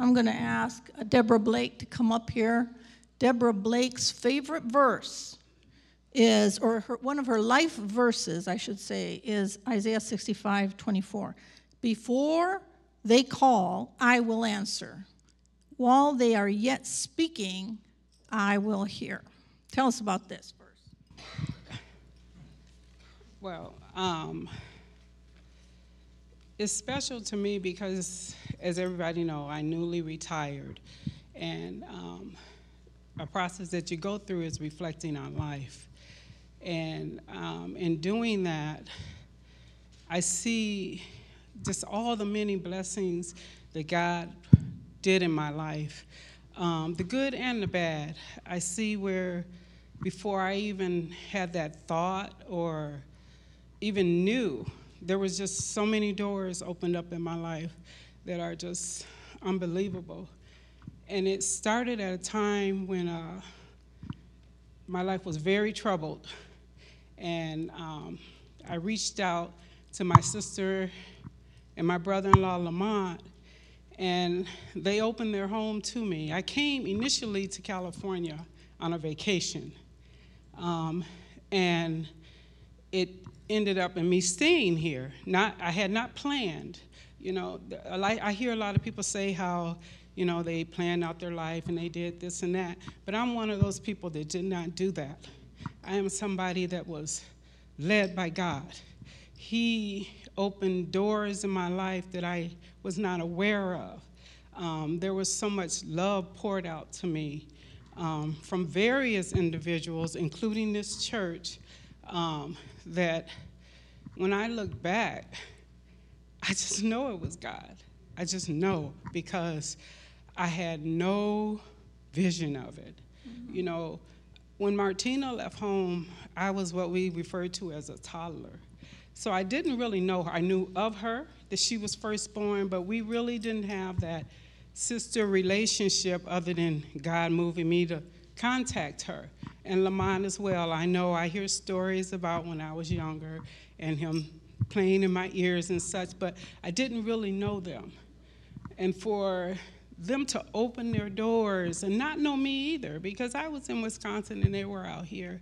I'm going to ask Deborah Blake to come up here. Deborah Blake's favorite verse is, or her, one of her life verses, I should say, is Isaiah 65 24. Before they call, I will answer. While they are yet speaking, I will hear. Tell us about this verse. Well, um, it's special to me because, as everybody know, I newly retired, and um, a process that you go through is reflecting on life. And um, in doing that, I see just all the many blessings that God did in my life, um, the good and the bad. I see where before I even had that thought or even knew, there was just so many doors opened up in my life that are just unbelievable. And it started at a time when uh, my life was very troubled. And um, I reached out to my sister and my brother in law, Lamont, and they opened their home to me. I came initially to California on a vacation, um, and it ended up in me staying here. Not, I had not planned. You know, I hear a lot of people say how, you know, they planned out their life and they did this and that, but I'm one of those people that did not do that. I am somebody that was led by God. He opened doors in my life that I was not aware of. Um, there was so much love poured out to me um, from various individuals, including this church, um, that when I look back, I just know it was God. I just know because I had no vision of it. Mm-hmm. You know, when Martina left home, I was what we refer to as a toddler. So I didn't really know her. I knew of her, that she was firstborn, but we really didn't have that sister relationship other than God moving me to contact her. And Lamont as well. I know I hear stories about when I was younger and him playing in my ears and such, but I didn't really know them. And for them to open their doors and not know me either, because I was in Wisconsin and they were out here.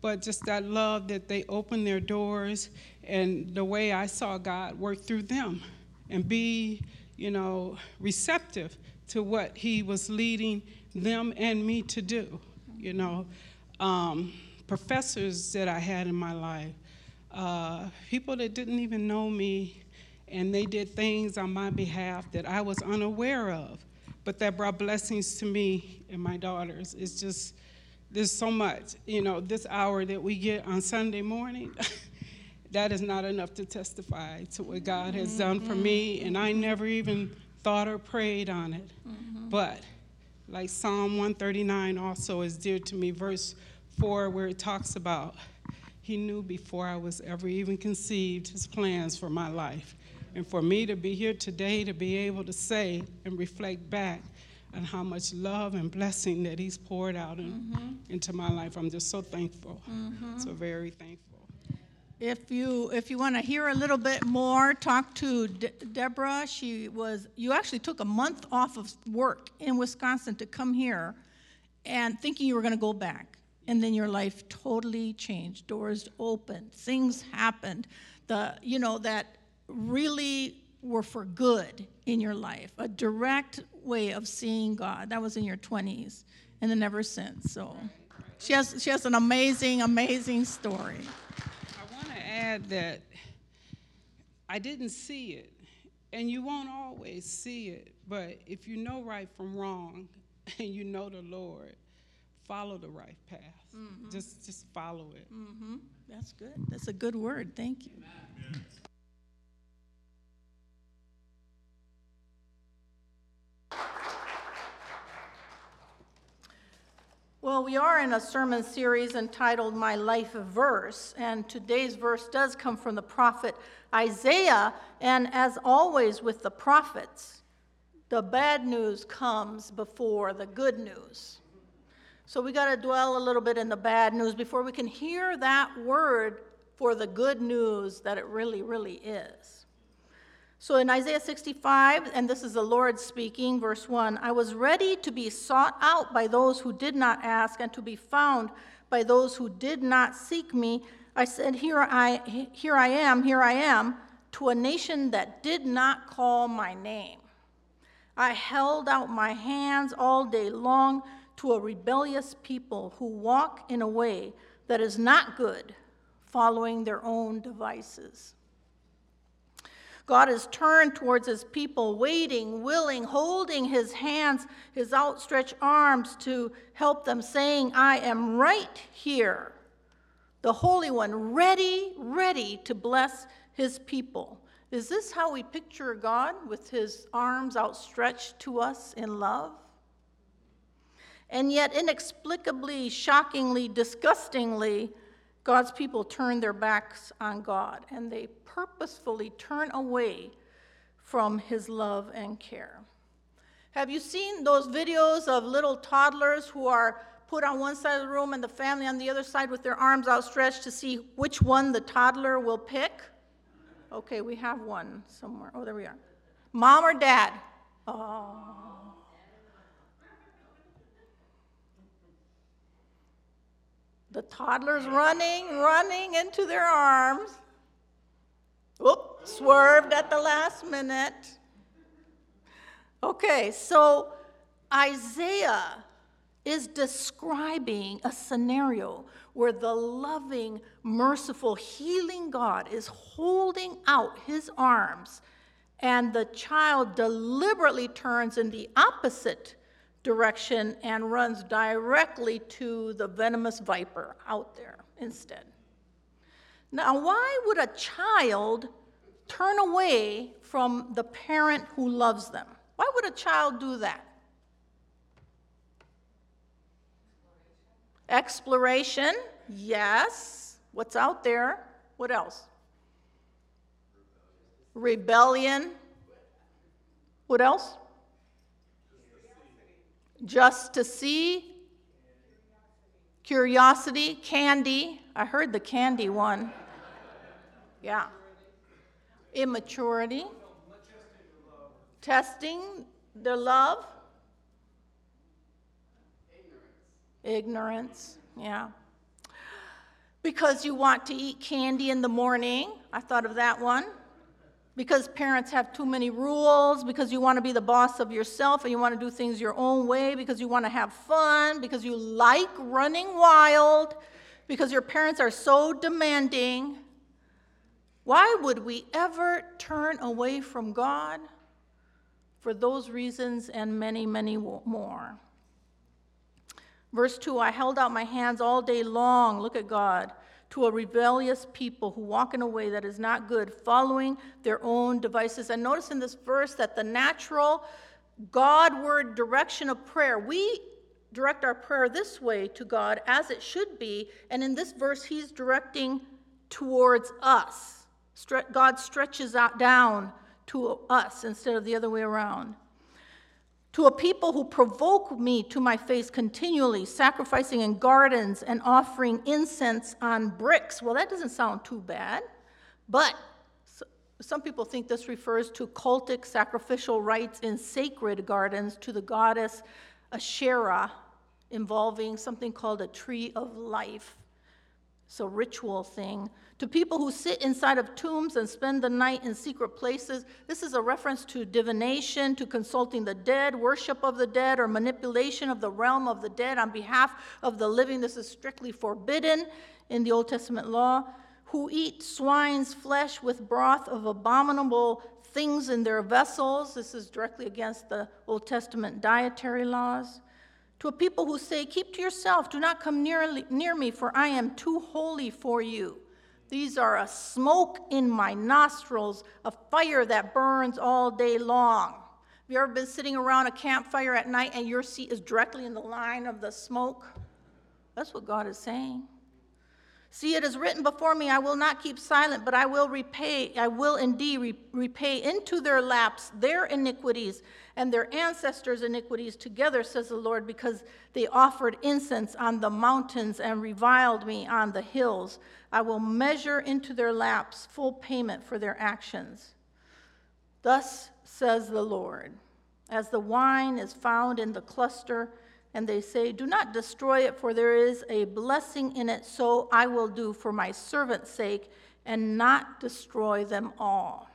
But just that love that they opened their doors and the way I saw God work through them and be, you know, receptive to what He was leading them and me to do. You know, um, professors that I had in my life, uh, people that didn't even know me, and they did things on my behalf that I was unaware of, but that brought blessings to me and my daughters. It's just, there's so much. You know, this hour that we get on Sunday morning. that is not enough to testify to what God has done for me, and I never even thought or prayed on it. Mm-hmm. But like Psalm 139 also is dear to me, verse 4, where it talks about He knew before I was ever even conceived His plans for my life. And for me to be here today to be able to say and reflect back on how much love and blessing that He's poured out in, mm-hmm. into my life, I'm just so thankful. Mm-hmm. So very thankful. If you if you want to hear a little bit more, talk to De- Deborah. She was you actually took a month off of work in Wisconsin to come here, and thinking you were going to go back, and then your life totally changed. Doors opened, things happened, the you know that really were for good in your life. A direct way of seeing God. That was in your 20s, and then ever since. So, she has she has an amazing amazing story add that I didn't see it, and you won't always see it, but if you know right from wrong and you know the Lord, follow the right path. Mm-hmm. Just just follow it. Mm-hmm. That's good. That's a good word. Thank you. Amen. Well, we are in a sermon series entitled My Life Verse, and today's verse does come from the prophet Isaiah. And as always with the prophets, the bad news comes before the good news. So we got to dwell a little bit in the bad news before we can hear that word for the good news that it really, really is. So in Isaiah 65, and this is the Lord speaking, verse 1 I was ready to be sought out by those who did not ask, and to be found by those who did not seek me. I said, Here I, here I am, here I am, to a nation that did not call my name. I held out my hands all day long to a rebellious people who walk in a way that is not good, following their own devices. God is turned towards his people, waiting, willing, holding his hands, his outstretched arms to help them, saying, I am right here. The Holy One, ready, ready to bless his people. Is this how we picture God with his arms outstretched to us in love? And yet, inexplicably, shockingly, disgustingly, God's people turn their backs on God and they purposefully turn away from his love and care. Have you seen those videos of little toddlers who are put on one side of the room and the family on the other side with their arms outstretched to see which one the toddler will pick? Okay, we have one somewhere. Oh, there we are. Mom or dad? Oh. The toddler's running, running into their arms. Whoop, swerved at the last minute. Okay, so Isaiah is describing a scenario where the loving, merciful, healing God is holding out his arms, and the child deliberately turns in the opposite direction and runs directly to the venomous viper out there instead. Now, why would a child turn away from the parent who loves them? Why would a child do that? Exploration, yes. What's out there? What else? Rebellion. What else? Just to see. Curiosity, candy. I heard the candy one. Yeah. Immaturity. Testing their love. Ignorance, yeah. Because you want to eat candy in the morning. I thought of that one. Because parents have too many rules, because you want to be the boss of yourself and you want to do things your own way, because you want to have fun, because you like running wild, because your parents are so demanding. Why would we ever turn away from God? For those reasons and many, many more. Verse 2 I held out my hands all day long, look at God, to a rebellious people who walk in a way that is not good, following their own devices. And notice in this verse that the natural Godward direction of prayer, we direct our prayer this way to God as it should be. And in this verse, he's directing towards us. God stretches out down to us instead of the other way around to a people who provoke me to my face continually, sacrificing in gardens and offering incense on bricks. Well, that doesn't sound too bad, but some people think this refers to cultic sacrificial rites in sacred gardens to the goddess Asherah, involving something called a tree of life. So, ritual thing to people who sit inside of tombs and spend the night in secret places. This is a reference to divination, to consulting the dead, worship of the dead, or manipulation of the realm of the dead on behalf of the living. This is strictly forbidden in the Old Testament law. Who eat swine's flesh with broth of abominable things in their vessels. This is directly against the Old Testament dietary laws. To a people who say, Keep to yourself, do not come near, near me, for I am too holy for you. These are a smoke in my nostrils, a fire that burns all day long. Have you ever been sitting around a campfire at night and your seat is directly in the line of the smoke? That's what God is saying. See, it is written before me, I will not keep silent, but I will repay, I will indeed re- repay into their laps their iniquities and their ancestors' iniquities together, says the Lord, because they offered incense on the mountains and reviled me on the hills. I will measure into their laps full payment for their actions. Thus says the Lord As the wine is found in the cluster, and they say, Do not destroy it, for there is a blessing in it, so I will do for my servant's sake, and not destroy them all.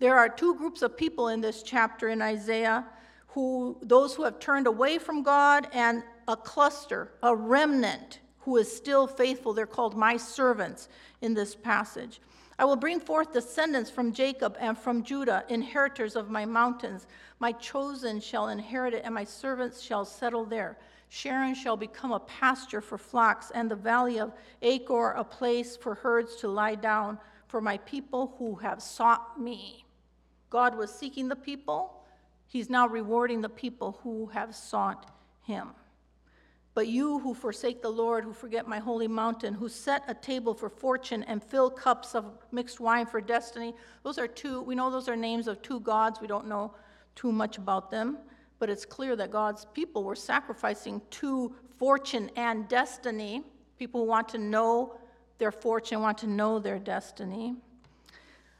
There are two groups of people in this chapter in Isaiah who those who have turned away from God and a cluster, a remnant who is still faithful. They're called my servants in this passage. I will bring forth descendants from Jacob and from Judah, inheritors of my mountains. My chosen shall inherit it, and my servants shall settle there. Sharon shall become a pasture for flocks, and the valley of Achor a place for herds to lie down for my people who have sought me. God was seeking the people. He's now rewarding the people who have sought him. But you who forsake the Lord, who forget my holy mountain, who set a table for fortune and fill cups of mixed wine for destiny, those are two, we know those are names of two gods. We don't know too much about them, but it's clear that God's people were sacrificing to fortune and destiny. People who want to know their fortune, want to know their destiny.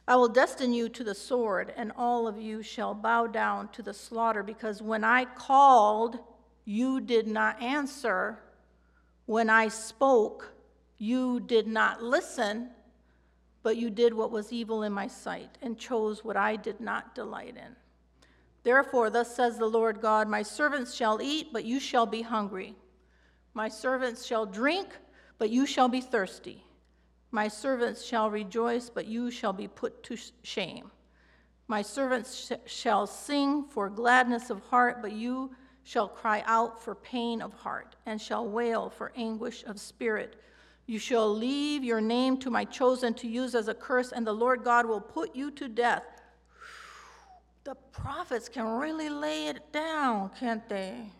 I will destine you to the sword, and all of you shall bow down to the slaughter, because when I called, you did not answer. When I spoke, you did not listen, but you did what was evil in my sight and chose what I did not delight in. Therefore, thus says the Lord God My servants shall eat, but you shall be hungry. My servants shall drink, but you shall be thirsty. My servants shall rejoice, but you shall be put to shame. My servants sh- shall sing for gladness of heart, but you shall cry out for pain of heart, and shall wail for anguish of spirit. You shall leave your name to my chosen to use as a curse, and the Lord God will put you to death. The prophets can really lay it down, can't they?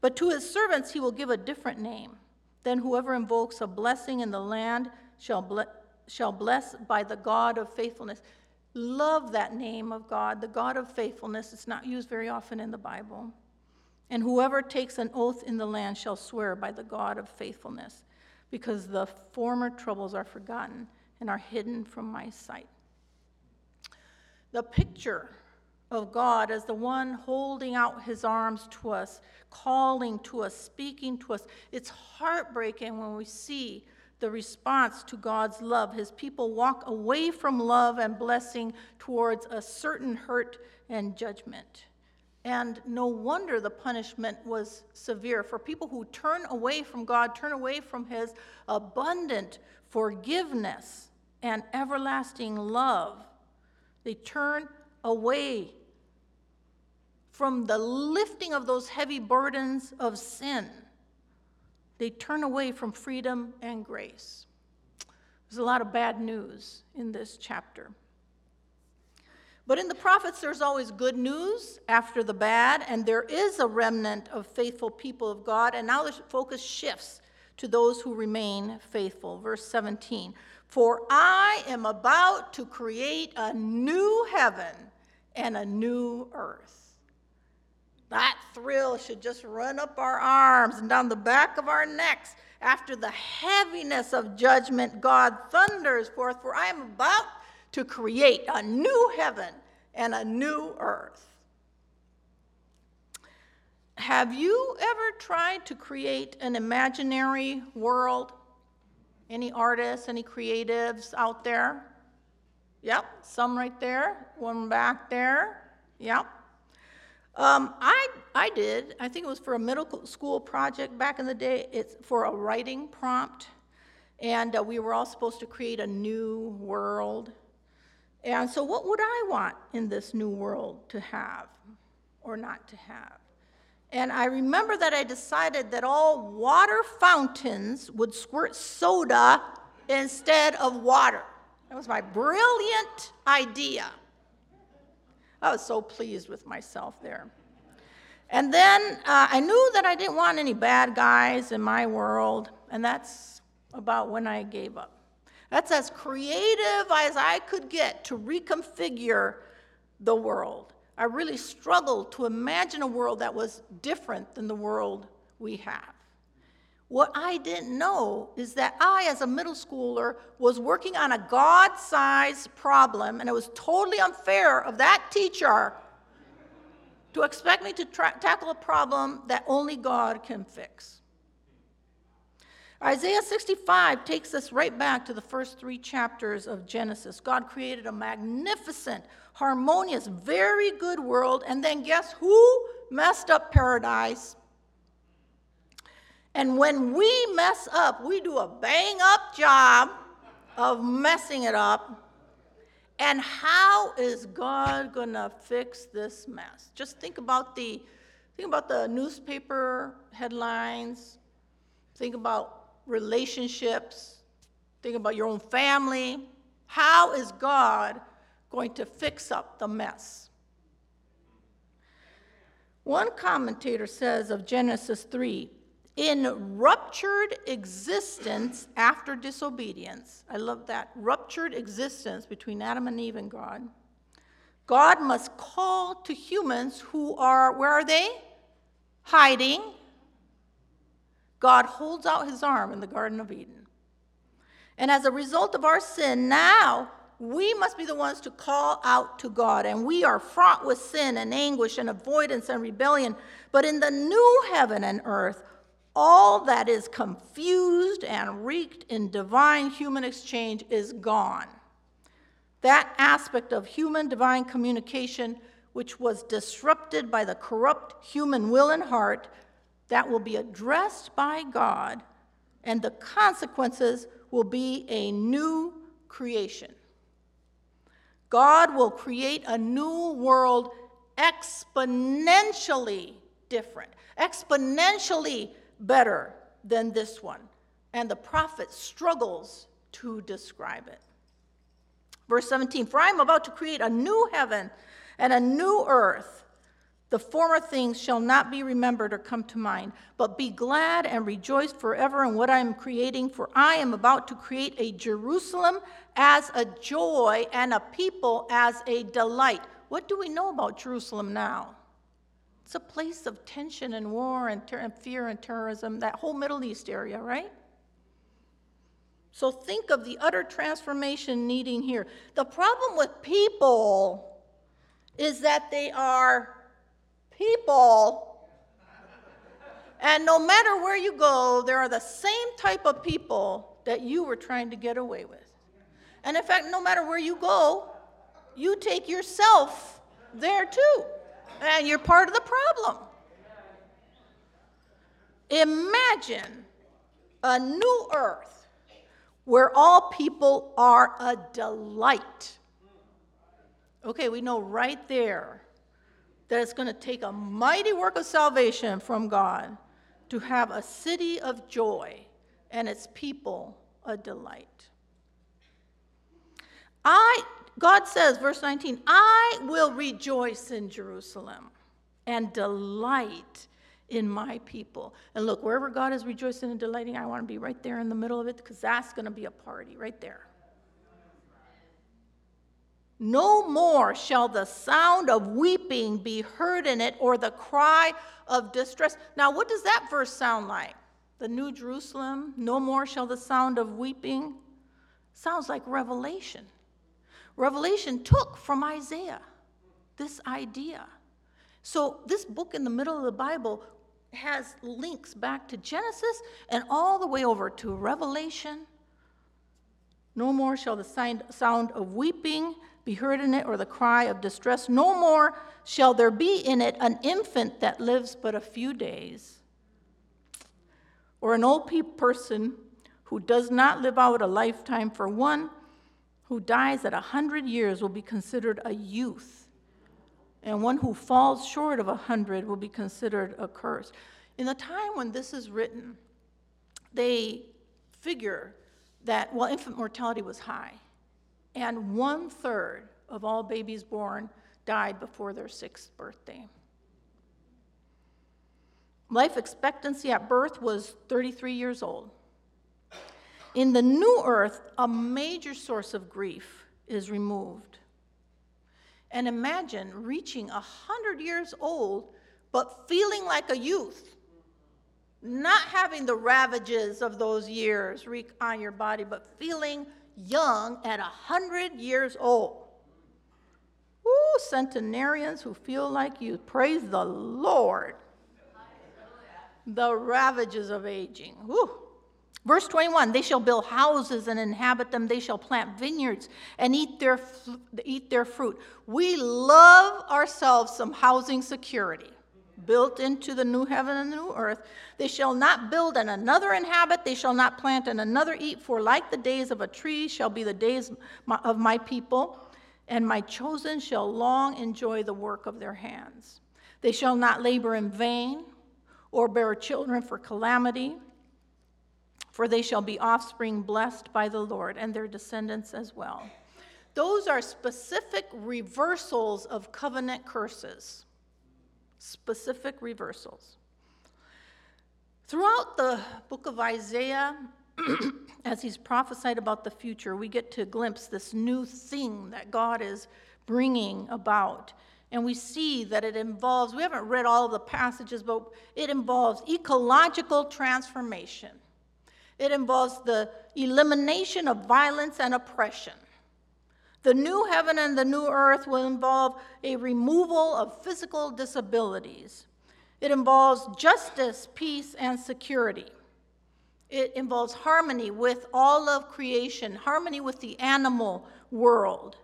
But to his servants he will give a different name. Then whoever invokes a blessing in the land shall, ble- shall bless by the God of faithfulness. Love that name of God, the God of faithfulness. It's not used very often in the Bible. And whoever takes an oath in the land shall swear by the God of faithfulness, because the former troubles are forgotten and are hidden from my sight. The picture of God as the one holding out his arms to us, calling to us, speaking to us, it's heartbreaking when we see the response to God's love. His people walk away from love and blessing towards a certain hurt and judgment. And no wonder the punishment was severe. For people who turn away from God, turn away from His abundant forgiveness and everlasting love, they turn away from the lifting of those heavy burdens of sin they turn away from freedom and grace. There's a lot of bad news in this chapter. But in the prophets, there's always good news after the bad, and there is a remnant of faithful people of God. And now the focus shifts to those who remain faithful. Verse 17 For I am about to create a new heaven and a new earth. That thrill should just run up our arms and down the back of our necks. After the heaviness of judgment, God thunders forth, For I am about to create a new heaven and a new earth. Have you ever tried to create an imaginary world? Any artists, any creatives out there? Yep, some right there, one back there. Yep. Um, I, I did. I think it was for a middle school project back in the day. It's for a writing prompt. And uh, we were all supposed to create a new world. And so, what would I want in this new world to have or not to have? And I remember that I decided that all water fountains would squirt soda instead of water. That was my brilliant idea. I was so pleased with myself there. And then uh, I knew that I didn't want any bad guys in my world, and that's about when I gave up. That's as creative as I could get to reconfigure the world. I really struggled to imagine a world that was different than the world we have. What I didn't know is that I, as a middle schooler, was working on a God sized problem, and it was totally unfair of that teacher to expect me to tra- tackle a problem that only God can fix. Isaiah 65 takes us right back to the first three chapters of Genesis. God created a magnificent, harmonious, very good world, and then guess who messed up paradise? And when we mess up, we do a bang up job of messing it up. And how is God going to fix this mess? Just think about the think about the newspaper headlines. Think about relationships. Think about your own family. How is God going to fix up the mess? One commentator says of Genesis 3 in ruptured existence after disobedience, I love that, ruptured existence between Adam and Eve and God, God must call to humans who are, where are they? Hiding. God holds out his arm in the Garden of Eden. And as a result of our sin, now we must be the ones to call out to God. And we are fraught with sin and anguish and avoidance and rebellion. But in the new heaven and earth, all that is confused and wreaked in divine human exchange is gone. That aspect of human divine communication, which was disrupted by the corrupt human will and heart, that will be addressed by God, and the consequences will be a new creation. God will create a new world exponentially different, exponentially better than this one. And the prophet struggles to describe it. Verse 17 For I am about to create a new heaven and a new earth. The former things shall not be remembered or come to mind, but be glad and rejoice forever in what I am creating, for I am about to create a Jerusalem as a joy and a people as a delight. What do we know about Jerusalem now? It's a place of tension and war and, ter- and fear and terrorism, that whole Middle East area, right? So think of the utter transformation needing here. The problem with people is that they are people. And no matter where you go, there are the same type of people that you were trying to get away with. And in fact, no matter where you go, you take yourself there too and you're part of the problem. Imagine a new earth where all people are a delight. Okay, we know right there that it's going to take a mighty work of salvation from God to have a city of joy and its people a delight. I God says, verse 19, I will rejoice in Jerusalem and delight in my people. And look, wherever God is rejoicing and delighting, I want to be right there in the middle of it because that's going to be a party right there. No more shall the sound of weeping be heard in it or the cry of distress. Now, what does that verse sound like? The New Jerusalem, no more shall the sound of weeping. Sounds like Revelation. Revelation took from Isaiah this idea. So, this book in the middle of the Bible has links back to Genesis and all the way over to Revelation. No more shall the sound of weeping be heard in it, or the cry of distress. No more shall there be in it an infant that lives but a few days, or an old person who does not live out a lifetime for one who dies at 100 years will be considered a youth, and one who falls short of 100 will be considered a curse. In the time when this is written, they figure that, well, infant mortality was high, and one third of all babies born died before their sixth birthday. Life expectancy at birth was 33 years old. In the new earth, a major source of grief is removed. And imagine reaching 100 years old, but feeling like a youth. not having the ravages of those years wreak on your body, but feeling young at a hundred years old. Ooh, centenarians who feel like you. Praise the Lord. The ravages of aging. Ooh. Verse 21 They shall build houses and inhabit them. They shall plant vineyards and eat their, eat their fruit. We love ourselves some housing security built into the new heaven and the new earth. They shall not build and another inhabit. They shall not plant and another eat. For like the days of a tree shall be the days of my people, and my chosen shall long enjoy the work of their hands. They shall not labor in vain or bear children for calamity for they shall be offspring blessed by the Lord and their descendants as well. Those are specific reversals of covenant curses. Specific reversals. Throughout the book of Isaiah, as he's prophesied about the future, we get to glimpse this new thing that God is bringing about. And we see that it involves, we haven't read all the passages, but it involves ecological transformation. It involves the elimination of violence and oppression. The new heaven and the new earth will involve a removal of physical disabilities. It involves justice, peace, and security. It involves harmony with all of creation, harmony with the animal world.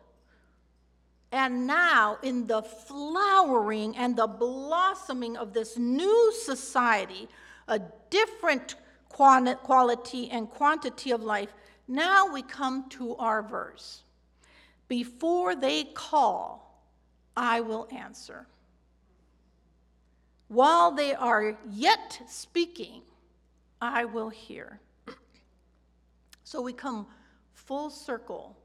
And now, in the flowering and the blossoming of this new society, a different quality and quantity of life. Now we come to our verse. Before they call, I will answer. While they are yet speaking, I will hear. So we come full circle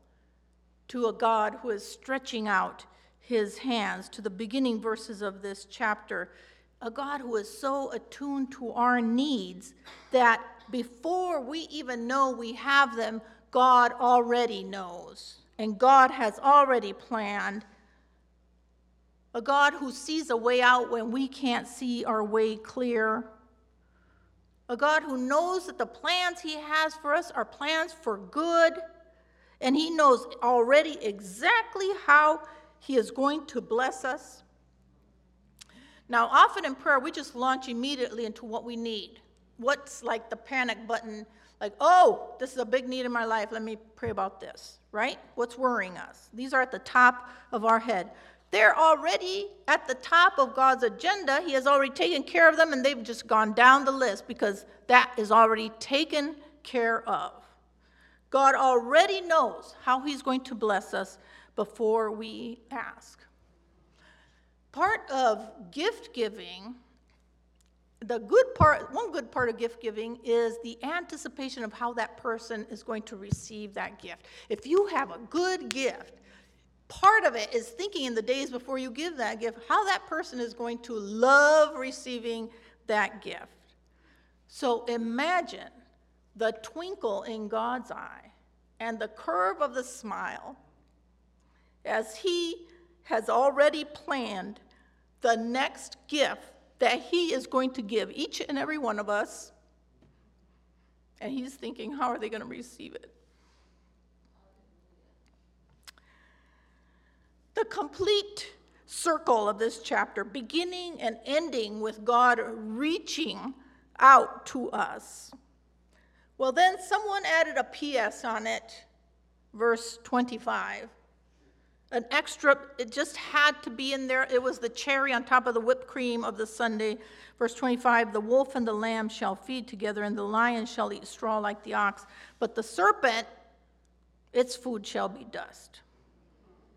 to a God who is stretching out his hands to the beginning verses of this chapter a God who is so attuned to our needs that before we even know we have them, God already knows. And God has already planned. A God who sees a way out when we can't see our way clear. A God who knows that the plans He has for us are plans for good. And He knows already exactly how He is going to bless us. Now, often in prayer, we just launch immediately into what we need. What's like the panic button, like, oh, this is a big need in my life, let me pray about this, right? What's worrying us? These are at the top of our head. They're already at the top of God's agenda. He has already taken care of them, and they've just gone down the list because that is already taken care of. God already knows how He's going to bless us before we ask. Part of gift giving, the good part, one good part of gift giving is the anticipation of how that person is going to receive that gift. If you have a good gift, part of it is thinking in the days before you give that gift how that person is going to love receiving that gift. So imagine the twinkle in God's eye and the curve of the smile as He has already planned the next gift that He is going to give each and every one of us. And He's thinking, how are they going to receive it? The complete circle of this chapter, beginning and ending with God reaching out to us. Well, then someone added a PS on it, verse 25 an extra, it just had to be in there. It was the cherry on top of the whipped cream of the sundae. Verse 25 The wolf and the lamb shall feed together, and the lion shall eat straw like the ox. But the serpent, its food shall be dust.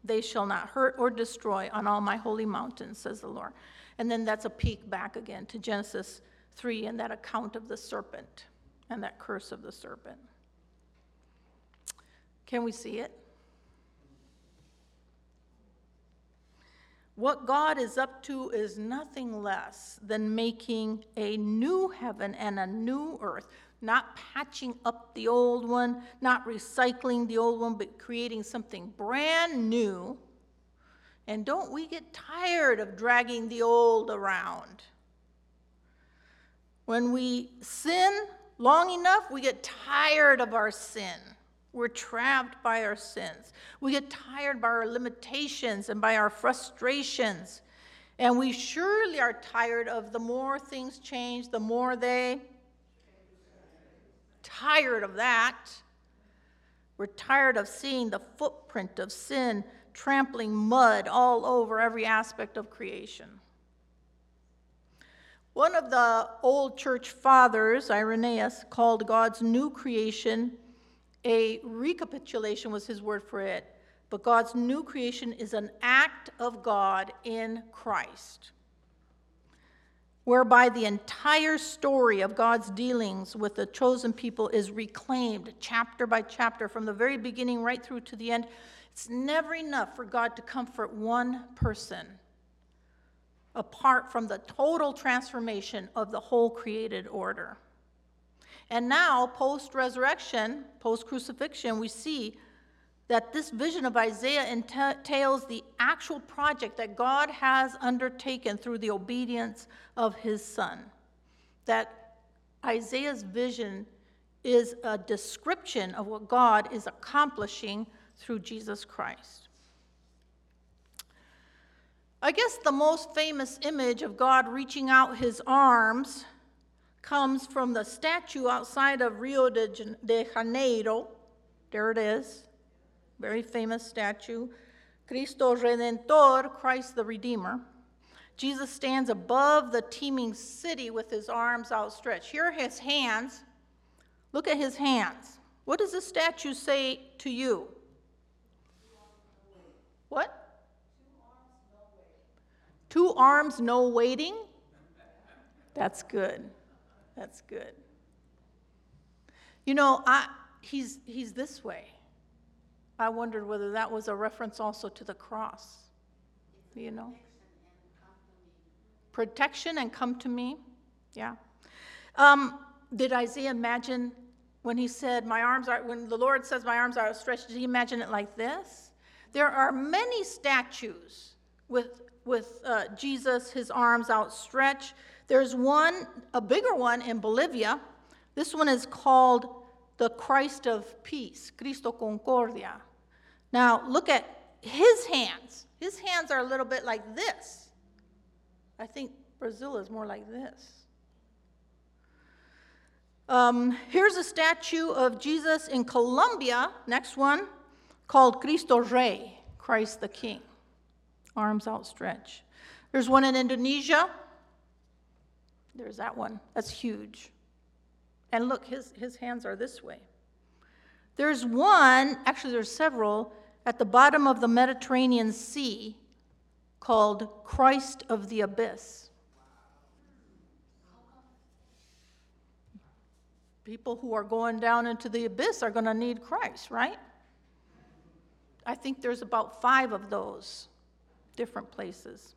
They shall not hurt or destroy on all my holy mountains, says the Lord. And then that's a peek back again to Genesis 3 and that account of the serpent and that curse of the serpent. Can we see it? What God is up to is nothing less than making a new heaven and a new earth, not patching up the old one, not recycling the old one, but creating something brand new. And don't we get tired of dragging the old around? When we sin long enough, we get tired of our sin. We're trapped by our sins. We get tired by our limitations and by our frustrations. And we surely are tired of the more things change, the more they. Tired of that. We're tired of seeing the footprint of sin trampling mud all over every aspect of creation. One of the old church fathers, Irenaeus, called God's new creation a recapitulation, was his word for it. But God's new creation is an act of God in Christ, whereby the entire story of God's dealings with the chosen people is reclaimed chapter by chapter from the very beginning right through to the end. It's never enough for God to comfort one person apart from the total transformation of the whole created order. And now, post resurrection, post crucifixion, we see that this vision of Isaiah entails the actual project that God has undertaken through the obedience of his son. That Isaiah's vision is a description of what God is accomplishing through Jesus Christ. I guess the most famous image of God reaching out his arms comes from the statue outside of Rio de Janeiro. There it is, very famous statue. Cristo Redentor, Christ the Redeemer. Jesus stands above the teeming city with his arms outstretched. Here are his hands. Look at his hands. What does the statue say to you? What? Two arms, no waiting? That's good. That's good. You know, I, he's, he's this way. I wondered whether that was a reference also to the cross. You know? Protection and come to me. Yeah. Um, did Isaiah imagine when he said, My arms are, when the Lord says, My arms are outstretched, did he imagine it like this? There are many statues with, with uh, Jesus, his arms outstretched. There's one, a bigger one in Bolivia. This one is called the Christ of Peace, Cristo Concordia. Now, look at his hands. His hands are a little bit like this. I think Brazil is more like this. Um, here's a statue of Jesus in Colombia, next one, called Cristo Rey, Christ the King, arms outstretched. There's one in Indonesia, there's that one. That's huge. And look, his, his hands are this way. There's one, actually, there's several, at the bottom of the Mediterranean Sea called Christ of the Abyss. People who are going down into the abyss are going to need Christ, right? I think there's about five of those different places.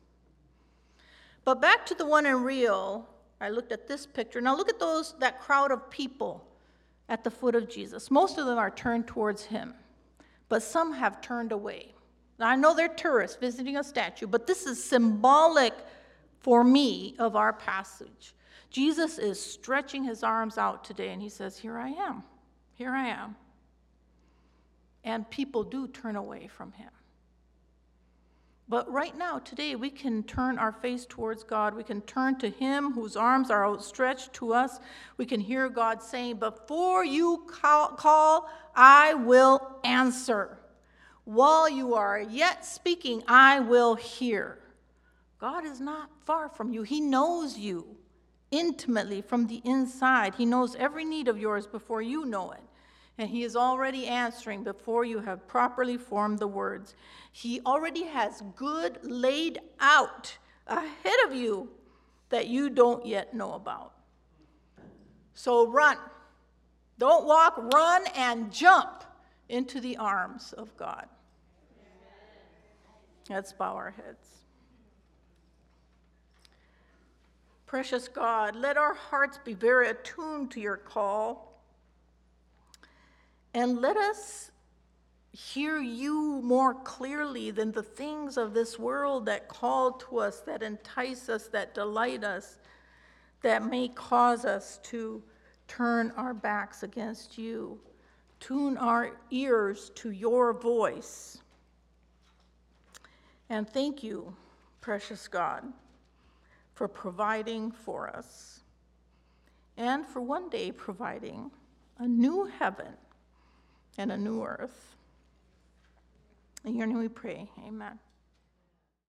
But back to the one in Rio, I looked at this picture. Now look at those that crowd of people at the foot of Jesus. Most of them are turned towards him, but some have turned away. Now I know they're tourists visiting a statue, but this is symbolic for me of our passage. Jesus is stretching his arms out today and he says, "Here I am. Here I am." And people do turn away from him. But right now, today, we can turn our face towards God. We can turn to Him whose arms are outstretched to us. We can hear God saying, Before you call, call, I will answer. While you are yet speaking, I will hear. God is not far from you, He knows you intimately from the inside. He knows every need of yours before you know it and He is already answering before you have properly formed the words. He already has good laid out ahead of you that you don't yet know about. So run. Don't walk, run and jump into the arms of God. Let's bow our heads. Precious God, let our hearts be very attuned to your call and let us hear you more clearly than the things of this world that call to us, that entice us, that delight us. that may cause us to turn our backs against you, tune our ears to your voice. And thank you, precious God, for providing for us and for one day providing a new heaven and a new earth. Your name we pray, amen.